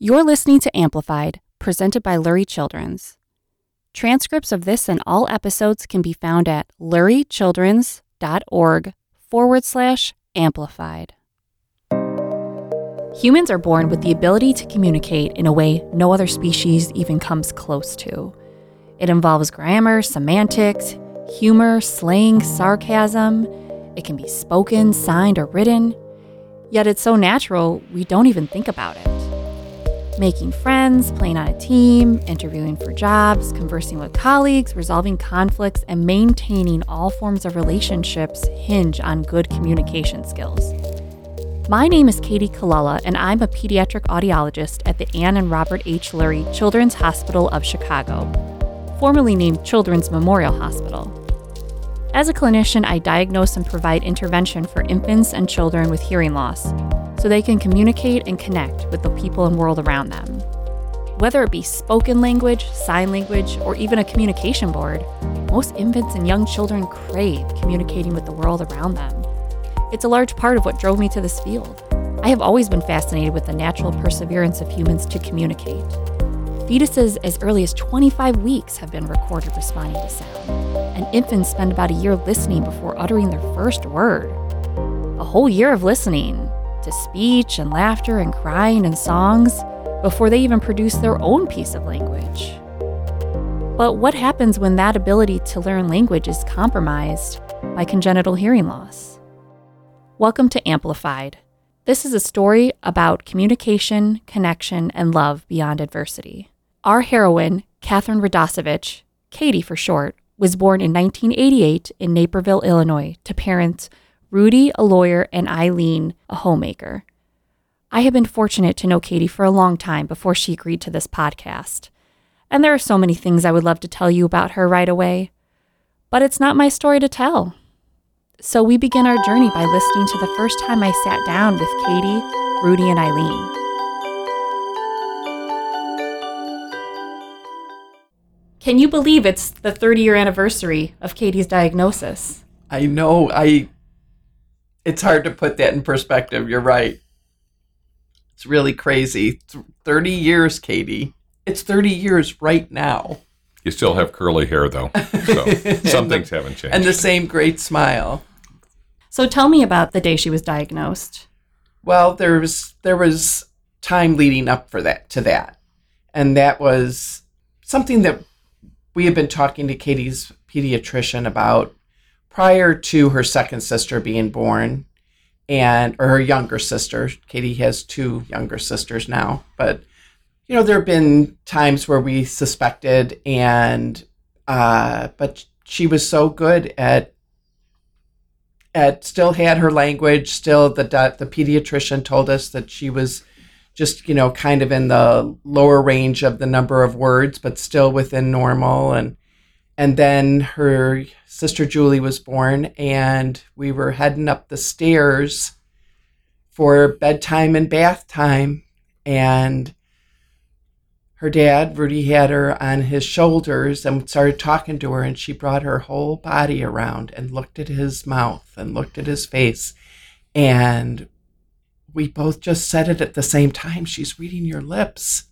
You're listening to Amplified, presented by Lurie Children's. Transcripts of this and all episodes can be found at luriechildrens.org forward slash amplified. Humans are born with the ability to communicate in a way no other species even comes close to. It involves grammar, semantics, humor, slang, sarcasm. It can be spoken, signed, or written. Yet it's so natural, we don't even think about it. Making friends, playing on a team, interviewing for jobs, conversing with colleagues, resolving conflicts, and maintaining all forms of relationships hinge on good communication skills. My name is Katie Colella, and I'm a pediatric audiologist at the Ann and Robert H. Lurie Children's Hospital of Chicago, formerly named Children's Memorial Hospital. As a clinician, I diagnose and provide intervention for infants and children with hearing loss so they can communicate and connect with the people and world around them. Whether it be spoken language, sign language, or even a communication board, most infants and young children crave communicating with the world around them. It's a large part of what drove me to this field. I have always been fascinated with the natural perseverance of humans to communicate. Fetuses as early as 25 weeks have been recorded responding to sound, and infants spend about a year listening before uttering their first word. A whole year of listening to speech and laughter and crying and songs before they even produce their own piece of language. But what happens when that ability to learn language is compromised by congenital hearing loss? Welcome to Amplified. This is a story about communication, connection, and love beyond adversity. Our heroine, Katherine Radasevich, Katie for short, was born in 1988 in Naperville, Illinois, to parents Rudy, a lawyer, and Eileen, a homemaker. I have been fortunate to know Katie for a long time before she agreed to this podcast. And there are so many things I would love to tell you about her right away. But it's not my story to tell. So we begin our journey by listening to the first time I sat down with Katie, Rudy, and Eileen. Can you believe it's the 30 year anniversary of Katie's diagnosis? I know. I it's hard to put that in perspective. You're right. It's really crazy. 30 years, Katie. It's 30 years right now. You still have curly hair, though. So some things haven't changed. And the same great smile. So tell me about the day she was diagnosed. Well, there was there was time leading up for that to that. And that was something that we had been talking to Katie's pediatrician about prior to her second sister being born and or her younger sister. Katie has two younger sisters now but you know there have been times where we suspected and uh but she was so good at at still had her language still the the pediatrician told us that she was just you know kind of in the lower range of the number of words but still within normal and and then her sister Julie was born, and we were heading up the stairs for bedtime and bath time. And her dad, Rudy, had her on his shoulders and started talking to her. And she brought her whole body around and looked at his mouth and looked at his face. And we both just said it at the same time. She's reading your lips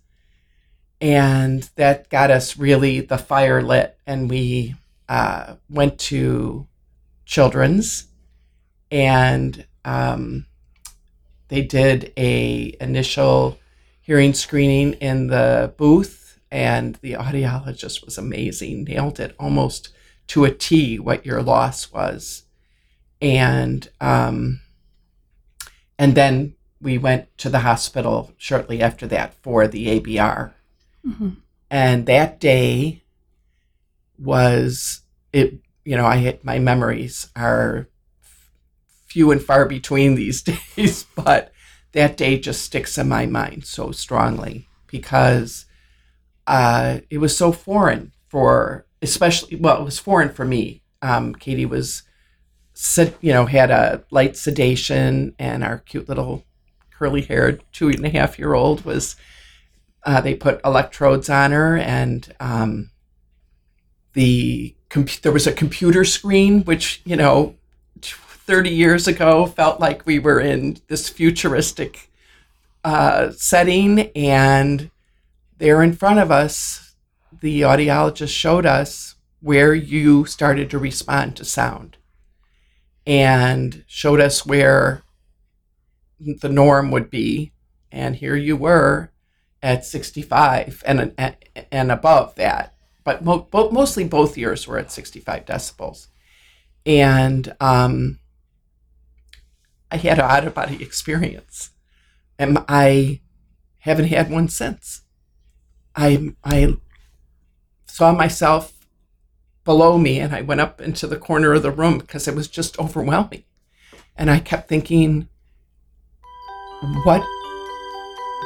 and that got us really the fire lit. And we uh, went to children's and um, they did a initial hearing screening in the booth. And the audiologist was amazing nailed it almost to a t what your loss was. And um, and then we went to the hospital shortly after that for the abr Mm-hmm. And that day was it, you know, I hit my memories are few and far between these days, but that day just sticks in my mind so strongly because uh, it was so foreign for, especially, well, it was foreign for me. Um, Katie was, you know, had a light sedation, and our cute little curly haired two and a half year old was uh, they put electrodes on her, and um, the comp- there was a computer screen, which you know, thirty years ago felt like we were in this futuristic uh, setting, and there in front of us, the audiologist showed us where you started to respond to sound and showed us where the norm would be. And here you were at 65 and, and above that. But mo- mostly both years were at 65 decibels. And um, I had an out of body experience. And I haven't had one since. I, I saw myself below me and I went up into the corner of the room because it was just overwhelming. And I kept thinking, what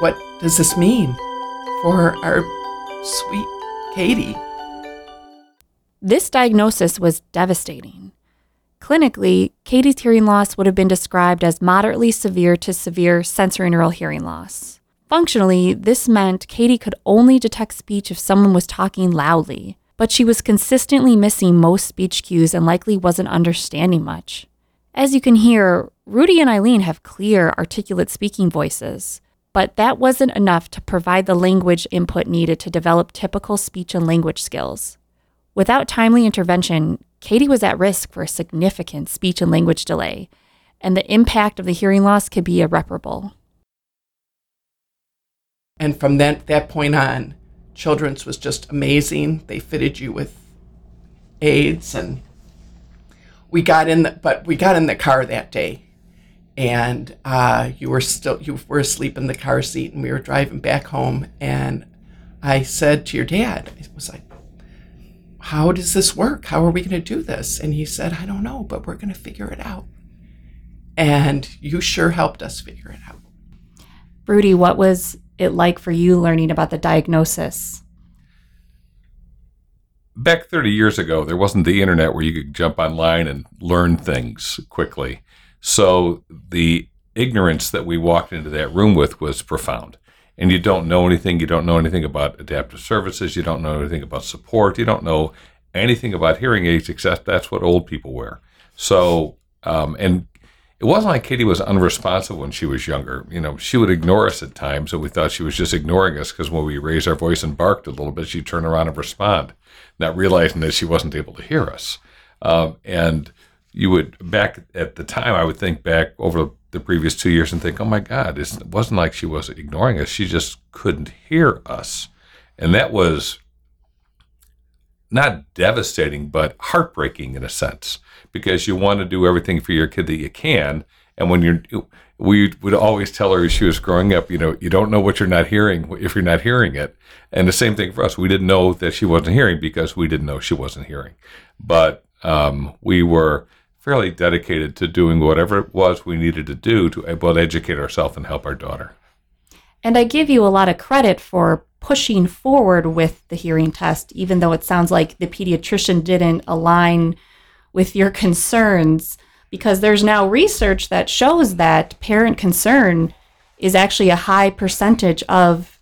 what does this mean for our sweet Katie? This diagnosis was devastating. Clinically, Katie's hearing loss would have been described as moderately severe to severe sensorineural hearing loss. Functionally, this meant Katie could only detect speech if someone was talking loudly, but she was consistently missing most speech cues and likely wasn't understanding much. As you can hear, Rudy and Eileen have clear, articulate speaking voices, but that wasn't enough to provide the language input needed to develop typical speech and language skills. Without timely intervention, Katie was at risk for a significant speech and language delay, and the impact of the hearing loss could be irreparable. And from that, that point on, Children's was just amazing. They fitted you with aids and we got in the, but we got in the car that day and uh, you were still you were asleep in the car seat and we were driving back home and i said to your dad i was like how does this work how are we going to do this and he said i don't know but we're going to figure it out and you sure helped us figure it out rudy what was it like for you learning about the diagnosis? Back 30 years ago, there wasn't the internet where you could jump online and learn things quickly. So the ignorance that we walked into that room with was profound. And you don't know anything. You don't know anything about adaptive services. You don't know anything about support. You don't know anything about hearing aids except that's what old people wear. So, um, and it wasn't like Katie was unresponsive when she was younger. You know, she would ignore us at times, and we thought she was just ignoring us because when we raised our voice and barked a little bit, she'd turn around and respond, not realizing that she wasn't able to hear us. Um, and you would back at the time, I would think back over the previous two years and think, "Oh my God, it wasn't like she was ignoring us; she just couldn't hear us," and that was not devastating, but heartbreaking in a sense because you want to do everything for your kid that you can. And when you're, we would always tell her as she was growing up, you know, you don't know what you're not hearing if you're not hearing it. And the same thing for us. We didn't know that she wasn't hearing because we didn't know she wasn't hearing. But um, we were fairly dedicated to doing whatever it was we needed to do to both educate ourselves and help our daughter. And I give you a lot of credit for pushing forward with the hearing test, even though it sounds like the pediatrician didn't align with your concerns because there's now research that shows that parent concern is actually a high percentage of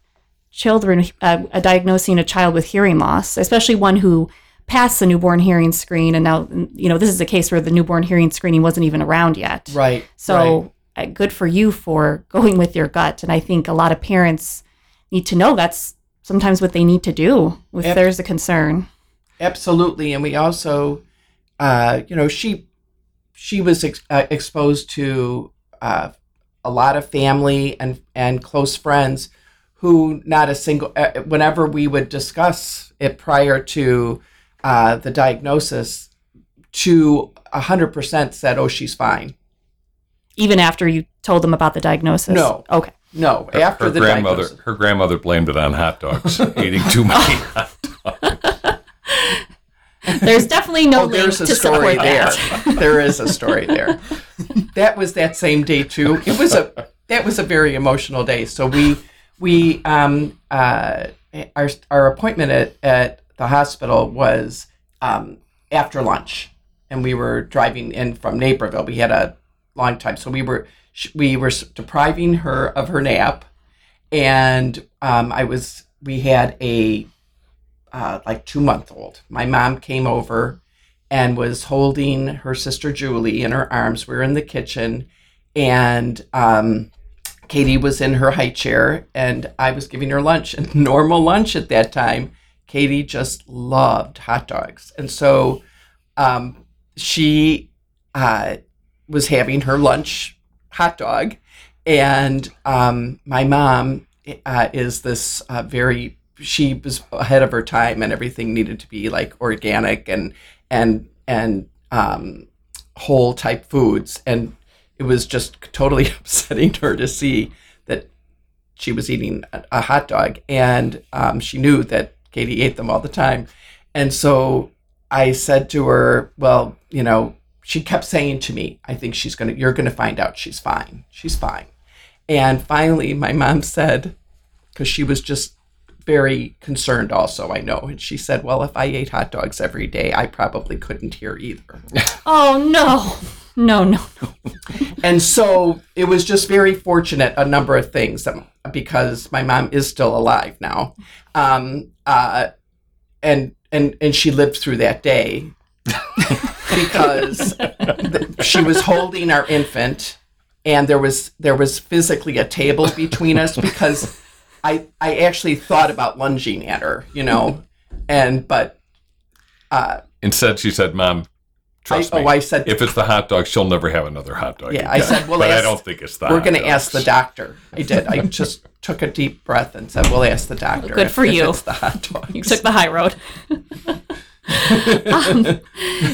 children uh, diagnosing a child with hearing loss, especially one who passed the newborn hearing screen. And now, you know, this is a case where the newborn hearing screening wasn't even around yet. Right. So right. Uh, good for you for going with your gut. And I think a lot of parents need to know that's sometimes what they need to do if Ab- there's a concern. Absolutely. And we also, uh, you know, she she was ex- uh, exposed to uh, a lot of family and and close friends who not a single uh, whenever we would discuss it prior to uh, the diagnosis to 100% said oh she's fine even after you told them about the diagnosis no okay no her, after her the grandmother diagnosis. her grandmother blamed it on hot dogs eating too many hot dogs there's definitely no oh, there's a story there. there is a story there. That was that same day too. It was a that was a very emotional day. So we we um uh our our appointment at at the hospital was um after lunch, and we were driving in from Naperville. We had a long time, so we were we were depriving her of her nap, and um, I was we had a uh, like two month old. My mom came over and was holding her sister Julie in her arms. We were in the kitchen, and um, Katie was in her high chair and I was giving her lunch normal lunch at that time. Katie just loved hot dogs. And so um, she uh, was having her lunch hot dog. And um, my mom uh, is this uh, very, she was ahead of her time and everything needed to be like organic and, and, and, um, whole type foods. And it was just totally upsetting to her to see that she was eating a, a hot dog, and um, she knew that Katie ate them all the time. And so I said to her, "Well, you know," she kept saying to me, "I think she's gonna. You're gonna find out she's fine. She's fine." And finally, my mom said, because she was just very concerned also, I know. And she said, Well, if I ate hot dogs every day, I probably couldn't hear either. Oh, no. No, no, no. and so it was just very fortunate a number of things um, because my mom is still alive now um, uh, and and and she lived through that day because th- she was holding our infant and there was there was physically a table between us because I I actually thought about lunging at her you know and but uh, Instead, she said, "Mom, trust I- me. oh, I said- if it's the hot dog, she'll never have another hot dog." Yeah, I said, "We'll but I don't think it's that. we're going to ask the doctor. I did. I just took a deep breath and said, "We'll ask the doctor." Good if- for if you. It's the hot dogs. You took the high road. Um,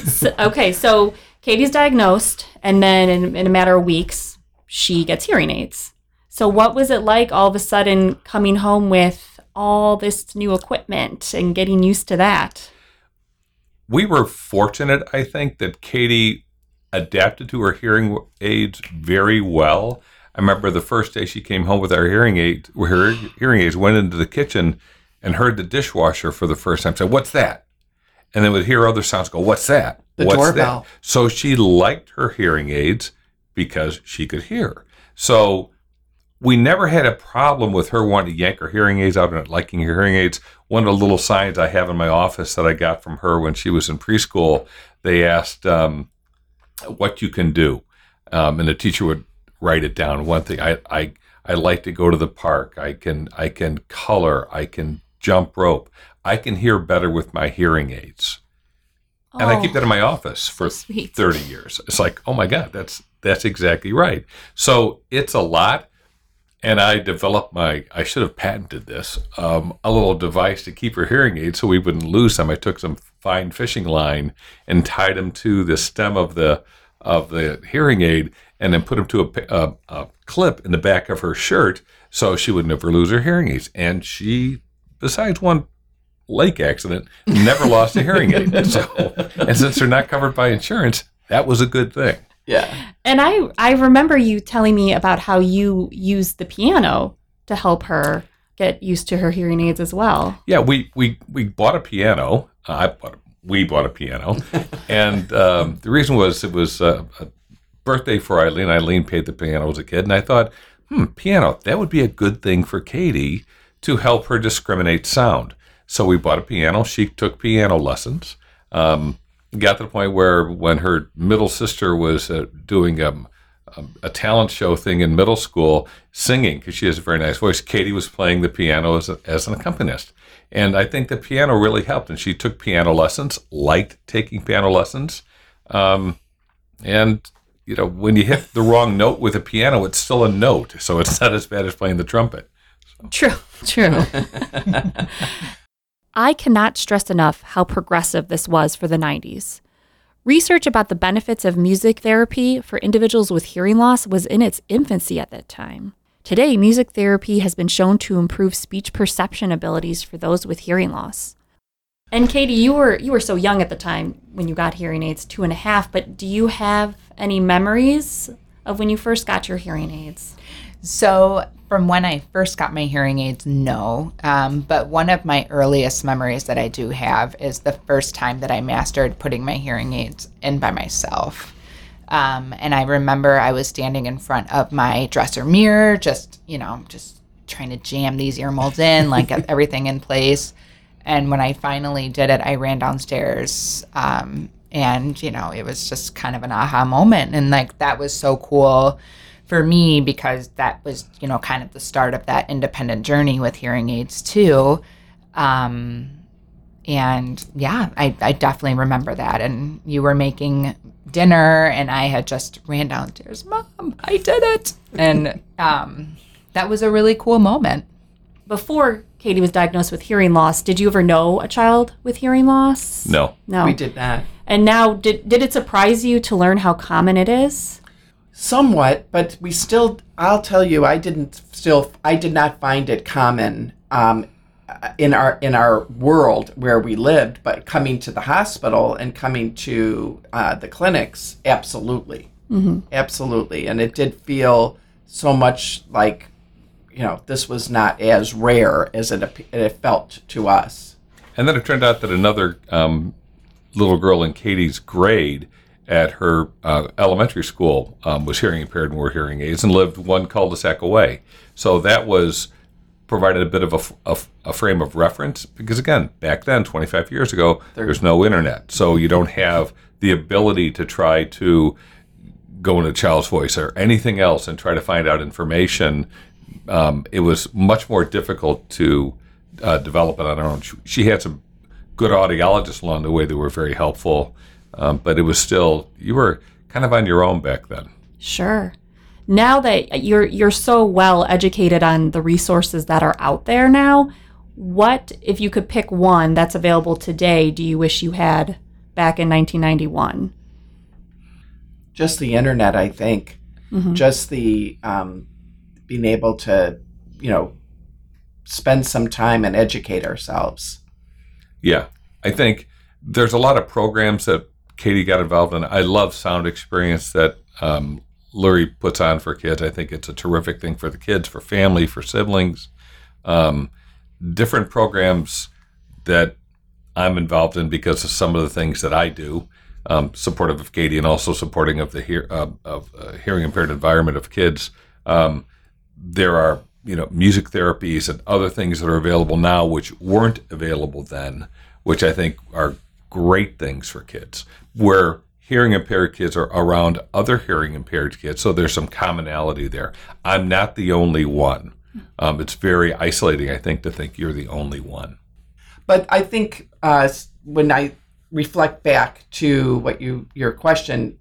so- okay, so Katie's diagnosed, and then in, in a matter of weeks, she gets hearing aids. So, what was it like all of a sudden coming home with all this new equipment and getting used to that? We were fortunate, I think, that Katie adapted to her hearing aids very well. I remember the first day she came home with our hearing aid, her hearing aids, went into the kitchen and heard the dishwasher for the first time. Said, "What's that?" And then would hear other sounds. Go, "What's that?" The What's doorbell. That? So she liked her hearing aids because she could hear. So we never had a problem with her wanting to yank her hearing aids out and liking her hearing aids. One of the little signs I have in my office that I got from her when she was in preschool, they asked um, what you can do, um, and the teacher would write it down. One thing I, I I like to go to the park. I can I can color. I can jump rope. I can hear better with my hearing aids, and I keep that in my office for so 30 years. It's like, oh my God, that's that's exactly right. So it's a lot. And I developed my, I should have patented this, um, a little device to keep her hearing aids so we wouldn't lose them. I took some fine fishing line and tied them to the stem of the of the hearing aid and then put them to a, a, a clip in the back of her shirt so she would never lose her hearing aids. And she, besides one lake accident, never lost a hearing aid. So, and since they're not covered by insurance, that was a good thing. Yeah. And I I remember you telling me about how you used the piano to help her get used to her hearing aids as well. Yeah, we we we bought a piano. Uh, I bought. A, we bought a piano, and um, the reason was it was uh, a birthday for Eileen. Eileen paid the piano as a kid, and I thought, hmm, piano. That would be a good thing for Katie to help her discriminate sound. So we bought a piano. She took piano lessons. Um, got to the point where when her middle sister was uh, doing um, um, a talent show thing in middle school, singing because she has a very nice voice. Katie was playing the piano as, a, as an accompanist, and I think the piano really helped. And she took piano lessons, liked taking piano lessons, um, and you know when you hit the wrong note with a piano, it's still a note, so it's not as bad as playing the trumpet. True, true. I cannot stress enough how progressive this was for the 90s. Research about the benefits of music therapy for individuals with hearing loss was in its infancy at that time. Today, music therapy has been shown to improve speech perception abilities for those with hearing loss. And Katie, you were you were so young at the time when you got hearing aids, two and a half. But do you have any memories of when you first got your hearing aids? So, from when I first got my hearing aids, no. Um, but one of my earliest memories that I do have is the first time that I mastered putting my hearing aids in by myself. Um, and I remember I was standing in front of my dresser mirror, just, you know, just trying to jam these ear molds in, like get everything in place. And when I finally did it, I ran downstairs. Um, and, you know, it was just kind of an aha moment. And like, that was so cool for me, because that was, you know, kind of the start of that independent journey with hearing aids too. Um, and yeah, I, I definitely remember that. And you were making dinner, and I had just ran downstairs, Mom, I did it. And um, that was a really cool moment. Before Katie was diagnosed with hearing loss, did you ever know a child with hearing loss? No. No. We did not. And now, did, did it surprise you to learn how common it is? Somewhat, but we still, I'll tell you, I didn't still, I did not find it common um, in our in our world where we lived, but coming to the hospital and coming to uh, the clinics, absolutely, absolutely, and it did feel so much like, you know, this was not as rare as it it felt to us. And then it turned out that another um, little girl in Katie's grade at her uh, elementary school um, was hearing impaired and wore hearing aids and lived one cul-de-sac away. So that was provided a bit of a frame of reference because again, back then, 25 years ago, there's no internet, so you don't have the ability to try to go into child's voice or anything else and try to find out information. Um, it was much more difficult to uh, develop it on her own. She, she had some good audiologists along the way that were very helpful, um, but it was still you were kind of on your own back then. Sure. Now that you're you're so well educated on the resources that are out there now, what if you could pick one that's available today do you wish you had back in 1991? just the internet i think just the um, being able to you know spend some time and educate ourselves Yeah, I think there's a lot of programs that Katie got involved in. I love Sound Experience that um, Lurie puts on for kids. I think it's a terrific thing for the kids, for family, for siblings. Um, different programs that I'm involved in because of some of the things that I do, um, supportive of Katie and also supporting of the hear, uh, of uh, hearing impaired environment of kids. Um, there are you know music therapies and other things that are available now which weren't available then, which I think are great things for kids. Where hearing impaired kids are around other hearing impaired kids, so there's some commonality there. I'm not the only one. Um, it's very isolating, I think, to think you're the only one. but i think uh, when i reflect back to what you your question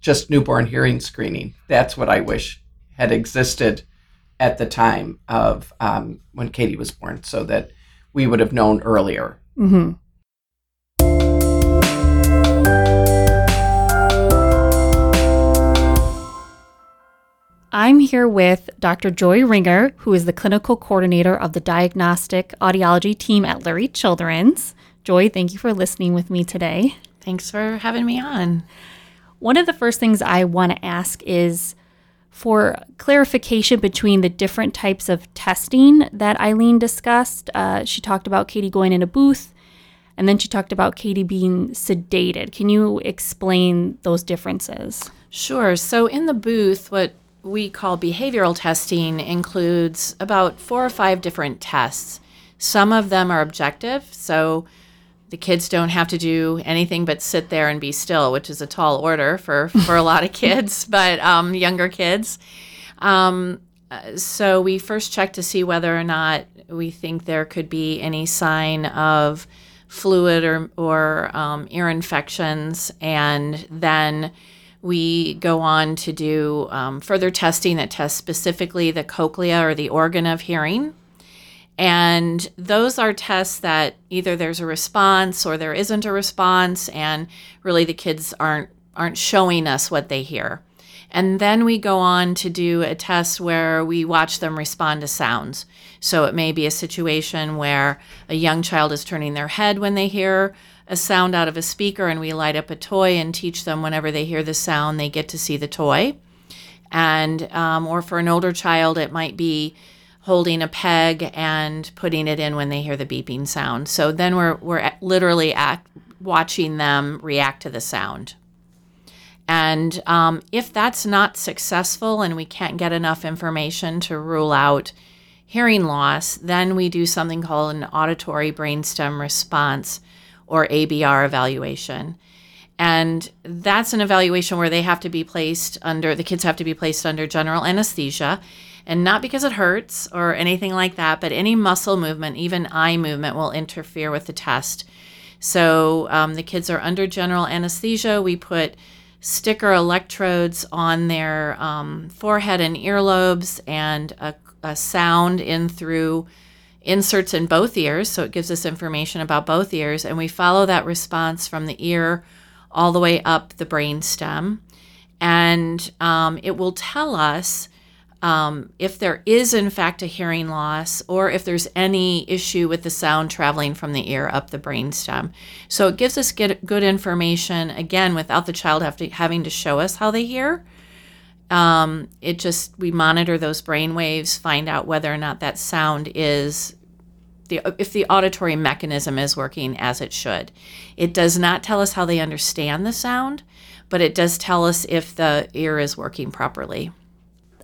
just newborn hearing screening that's what i wish had existed at the time of um, when katie was born so that we would have known earlier Mm-hmm. I'm here with Dr. Joy Ringer, who is the clinical coordinator of the diagnostic audiology team at Lurie Children's. Joy, thank you for listening with me today. Thanks for having me on. One of the first things I want to ask is for clarification between the different types of testing that Eileen discussed. Uh, she talked about Katie going in a booth, and then she talked about Katie being sedated. Can you explain those differences? Sure. So, in the booth, what we call behavioral testing includes about four or five different tests. Some of them are objective, so the kids don't have to do anything but sit there and be still, which is a tall order for, for a lot of kids, but um, younger kids. Um, so we first check to see whether or not we think there could be any sign of fluid or, or um, ear infections, and then we go on to do um, further testing that tests specifically the cochlea or the organ of hearing. And those are tests that either there's a response or there isn't a response, and really the kids aren't aren't showing us what they hear. And then we go on to do a test where we watch them respond to sounds. So it may be a situation where a young child is turning their head when they hear a sound out of a speaker, and we light up a toy and teach them whenever they hear the sound, they get to see the toy. And um, or for an older child, it might be holding a peg and putting it in when they hear the beeping sound. So then we're we're literally act, watching them react to the sound. And um, if that's not successful and we can't get enough information to rule out hearing loss, then we do something called an auditory brainstem response or ABR evaluation. And that's an evaluation where they have to be placed under, the kids have to be placed under general anesthesia. And not because it hurts or anything like that, but any muscle movement, even eye movement, will interfere with the test. So um, the kids are under general anesthesia. We put sticker electrodes on their um, forehead and earlobes and a, a sound in through inserts in both ears. So it gives us information about both ears. And we follow that response from the ear all the way up the brain stem. And um, it will tell us um, if there is, in fact, a hearing loss or if there's any issue with the sound traveling from the ear up the brainstem. So it gives us good, good information, again, without the child to, having to show us how they hear. Um, it just, we monitor those brain waves, find out whether or not that sound is. The, if the auditory mechanism is working as it should. It does not tell us how they understand the sound, but it does tell us if the ear is working properly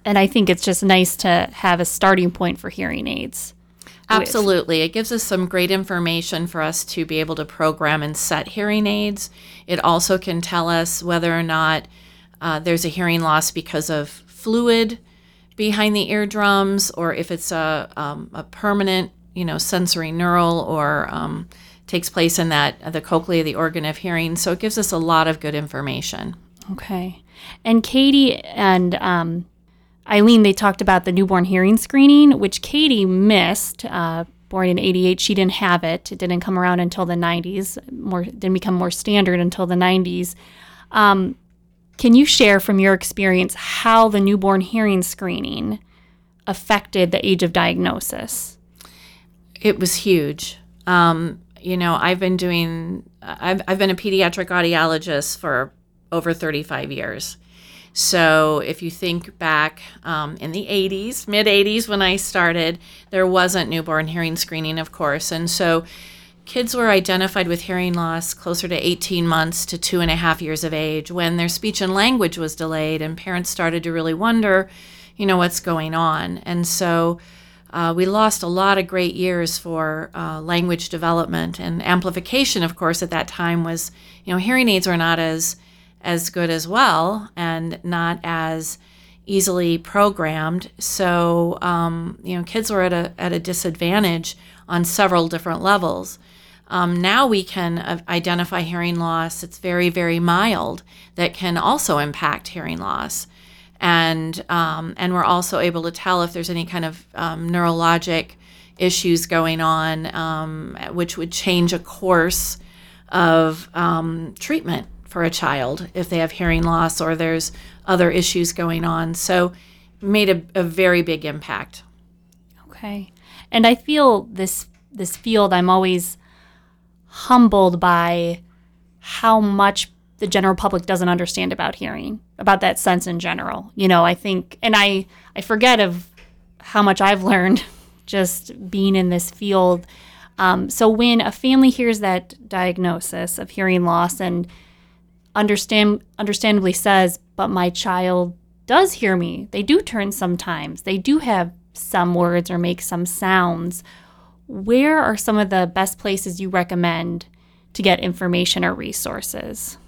and I think it's just nice to have a starting point for hearing aids. Absolutely. It gives us some great information for us to be able to program and set hearing aids. It also can tell us whether or not uh, there's a hearing loss because of fluid behind the eardrums or if it's a, um, a permanent, you know, sensorineural or um, takes place in that the cochlea, the organ of hearing. So it gives us a lot of good information. Okay. And Katie and um, Eileen, they talked about the newborn hearing screening, which Katie missed. Uh, born in 88, she didn't have it. It didn't come around until the 90s, more didn't become more standard until the 90s. Um, can you share from your experience how the newborn hearing screening affected the age of diagnosis? It was huge. Um, you know, I've been doing, I've, I've been a pediatric audiologist for over 35 years. So if you think back um, in the 80s, mid 80s when I started, there wasn't newborn hearing screening, of course. And so kids were identified with hearing loss closer to 18 months to two and a half years of age when their speech and language was delayed and parents started to really wonder, you know, what's going on. And so uh, we lost a lot of great years for uh, language development and amplification, of course, at that time was, you know, hearing aids were not as as good as well and not as easily programmed. So, um, you know, kids were at a, at a disadvantage on several different levels. Um, now we can uh, identify hearing loss. It's very, very mild that can also impact hearing loss. And, um, and we're also able to tell if there's any kind of um, neurologic issues going on, um, which would change a course of um, treatment for a child if they have hearing loss or there's other issues going on. So, made a, a very big impact. Okay, and I feel this this field. I'm always humbled by how much the general public doesn't understand about hearing, about that sense in general. You know, I think, and I I forget of how much I've learned just being in this field. Um, so when a family hears that diagnosis of hearing loss and understand understandably says, but my child does hear me. They do turn sometimes. They do have some words or make some sounds. Where are some of the best places you recommend to get information or resources?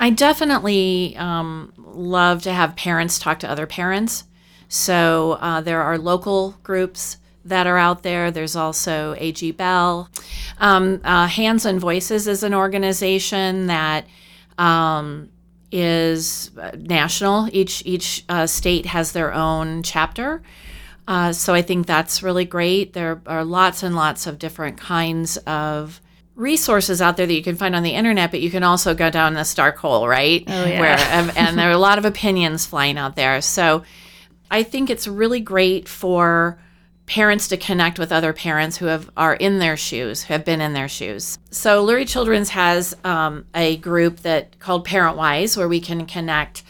I definitely um, love to have parents talk to other parents. So uh, there are local groups that are out there. There's also AG Bell. Um, uh, Hands and Voices is an organization that um, is national. Each each uh, state has their own chapter. Uh, so I think that's really great. There are lots and lots of different kinds of resources out there that you can find on the internet, but you can also go down this dark hole, right? Oh, yeah. Where, and there are a lot of opinions flying out there. So I think it's really great for parents to connect with other parents who have are in their shoes, who have been in their shoes. So Lurie Children's has um, a group that called ParentWise, where we can connect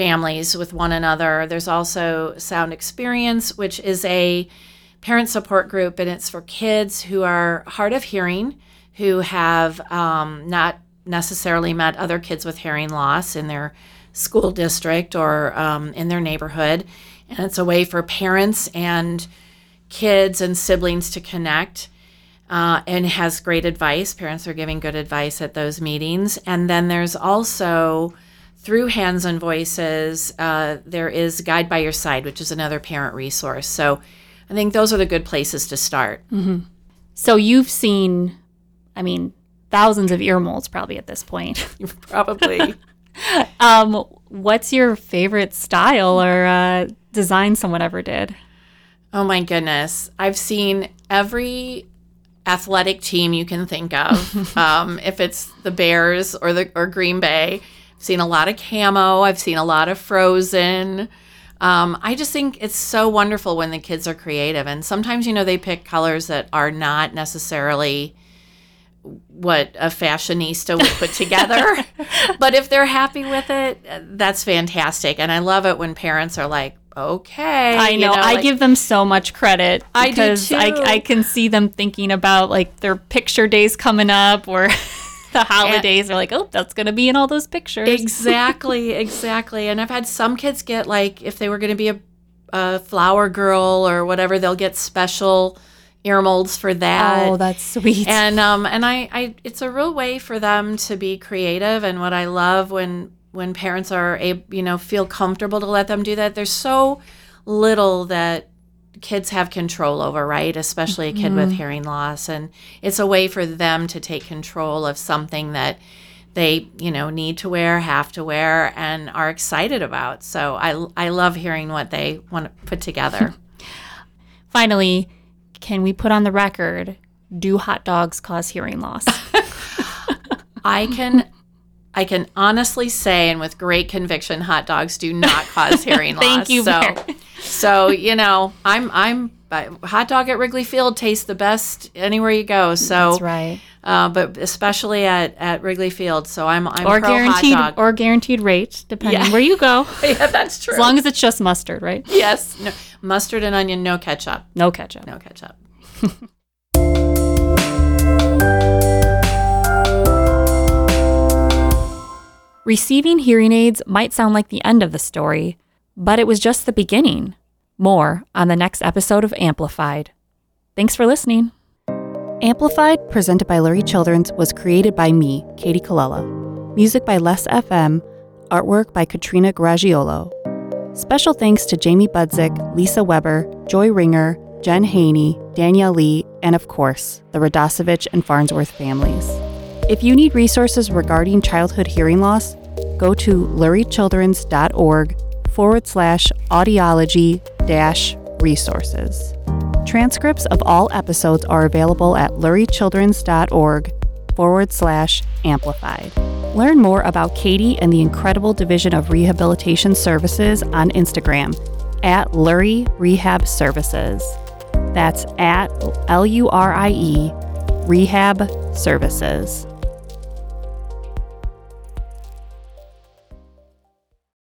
families with one another. There's also Sound Experience, which is a parent support group, and it's for kids who are hard of hearing, who have um, not necessarily met other kids with hearing loss in their school district or um, in their neighborhood. And it's a way for parents and kids and siblings to connect. uh, and has great advice. Parents are giving good advice at those meetings. And then there's also through Hands and Voices, uh, there is Guide by Your Side, which is another parent resource. So I think those are the good places to start. So you've seen, I mean, thousands of ear molds probably at this point. Probably. um, what's your favorite style or uh, design someone ever did? Oh my goodness. I've seen every athletic team you can think of. um, if it's the Bears or the or Green Bay, seen a lot of camo. I've seen a lot of frozen. Um, I just think it's so wonderful when the kids are creative, and sometimes you know they pick colors that are not necessarily what a fashionista would put together. but if they're happy with it, that's fantastic. And I love it when parents are like, okay. I you know, I like- give them so much credit I do too. I, I can see them thinking about like their picture days coming up or the holidays. They're like, oh, that's going to be in all those pictures. Exactly, exactly. And I've had some kids get like if they were going to be a, a flower girl or whatever, they'll get special ear molds for that. oh, that's sweet. and um and I, I it's a real way for them to be creative and what I love when when parents are able you know feel comfortable to let them do that. There's so little that kids have control over, right? Especially a kid with mm-hmm. hearing loss and it's a way for them to take control of something that they, you know, need to wear, have to wear and are excited about. So I I love hearing what they want to put together. Finally, can we put on the record? Do hot dogs cause hearing loss? I can I can honestly say and with great conviction hot dogs do not cause hearing loss. Thank you, So Mary. So, you know, I'm I'm hot dog at Wrigley Field tastes the best anywhere you go. So That's right. uh, but especially at, at Wrigley Field. So I'm I'm Or guaranteed hot dog. or Guaranteed Rate, depending Yeah. where you go. yeah, that's true. As long as it's just mustard, right? yes. No, mustard and onion, no ketchup. No ketchup. No ketchup. Receiving hearing aids might sound like the end of the story, but it was just the beginning. More on the next episode of Amplified. Thanks for listening. Amplified, presented by Lurie Children's, was created by me, Katie Colella. Music by Les FM, artwork by Katrina Gragiolo. Special thanks to Jamie Budzik, Lisa Weber, Joy Ringer, Jen Haney, Danielle Lee, and of course, the Radasevich and Farnsworth families. If you need resources regarding childhood hearing loss, go to luriechildrens.org forward slash audiology resources. Transcripts of all episodes are available at luriechildrens.org forward slash amplified. Learn more about Katie and the incredible Division of Rehabilitation Services on Instagram at Lurie Rehab Services. That's at L U R I E Rehab Services.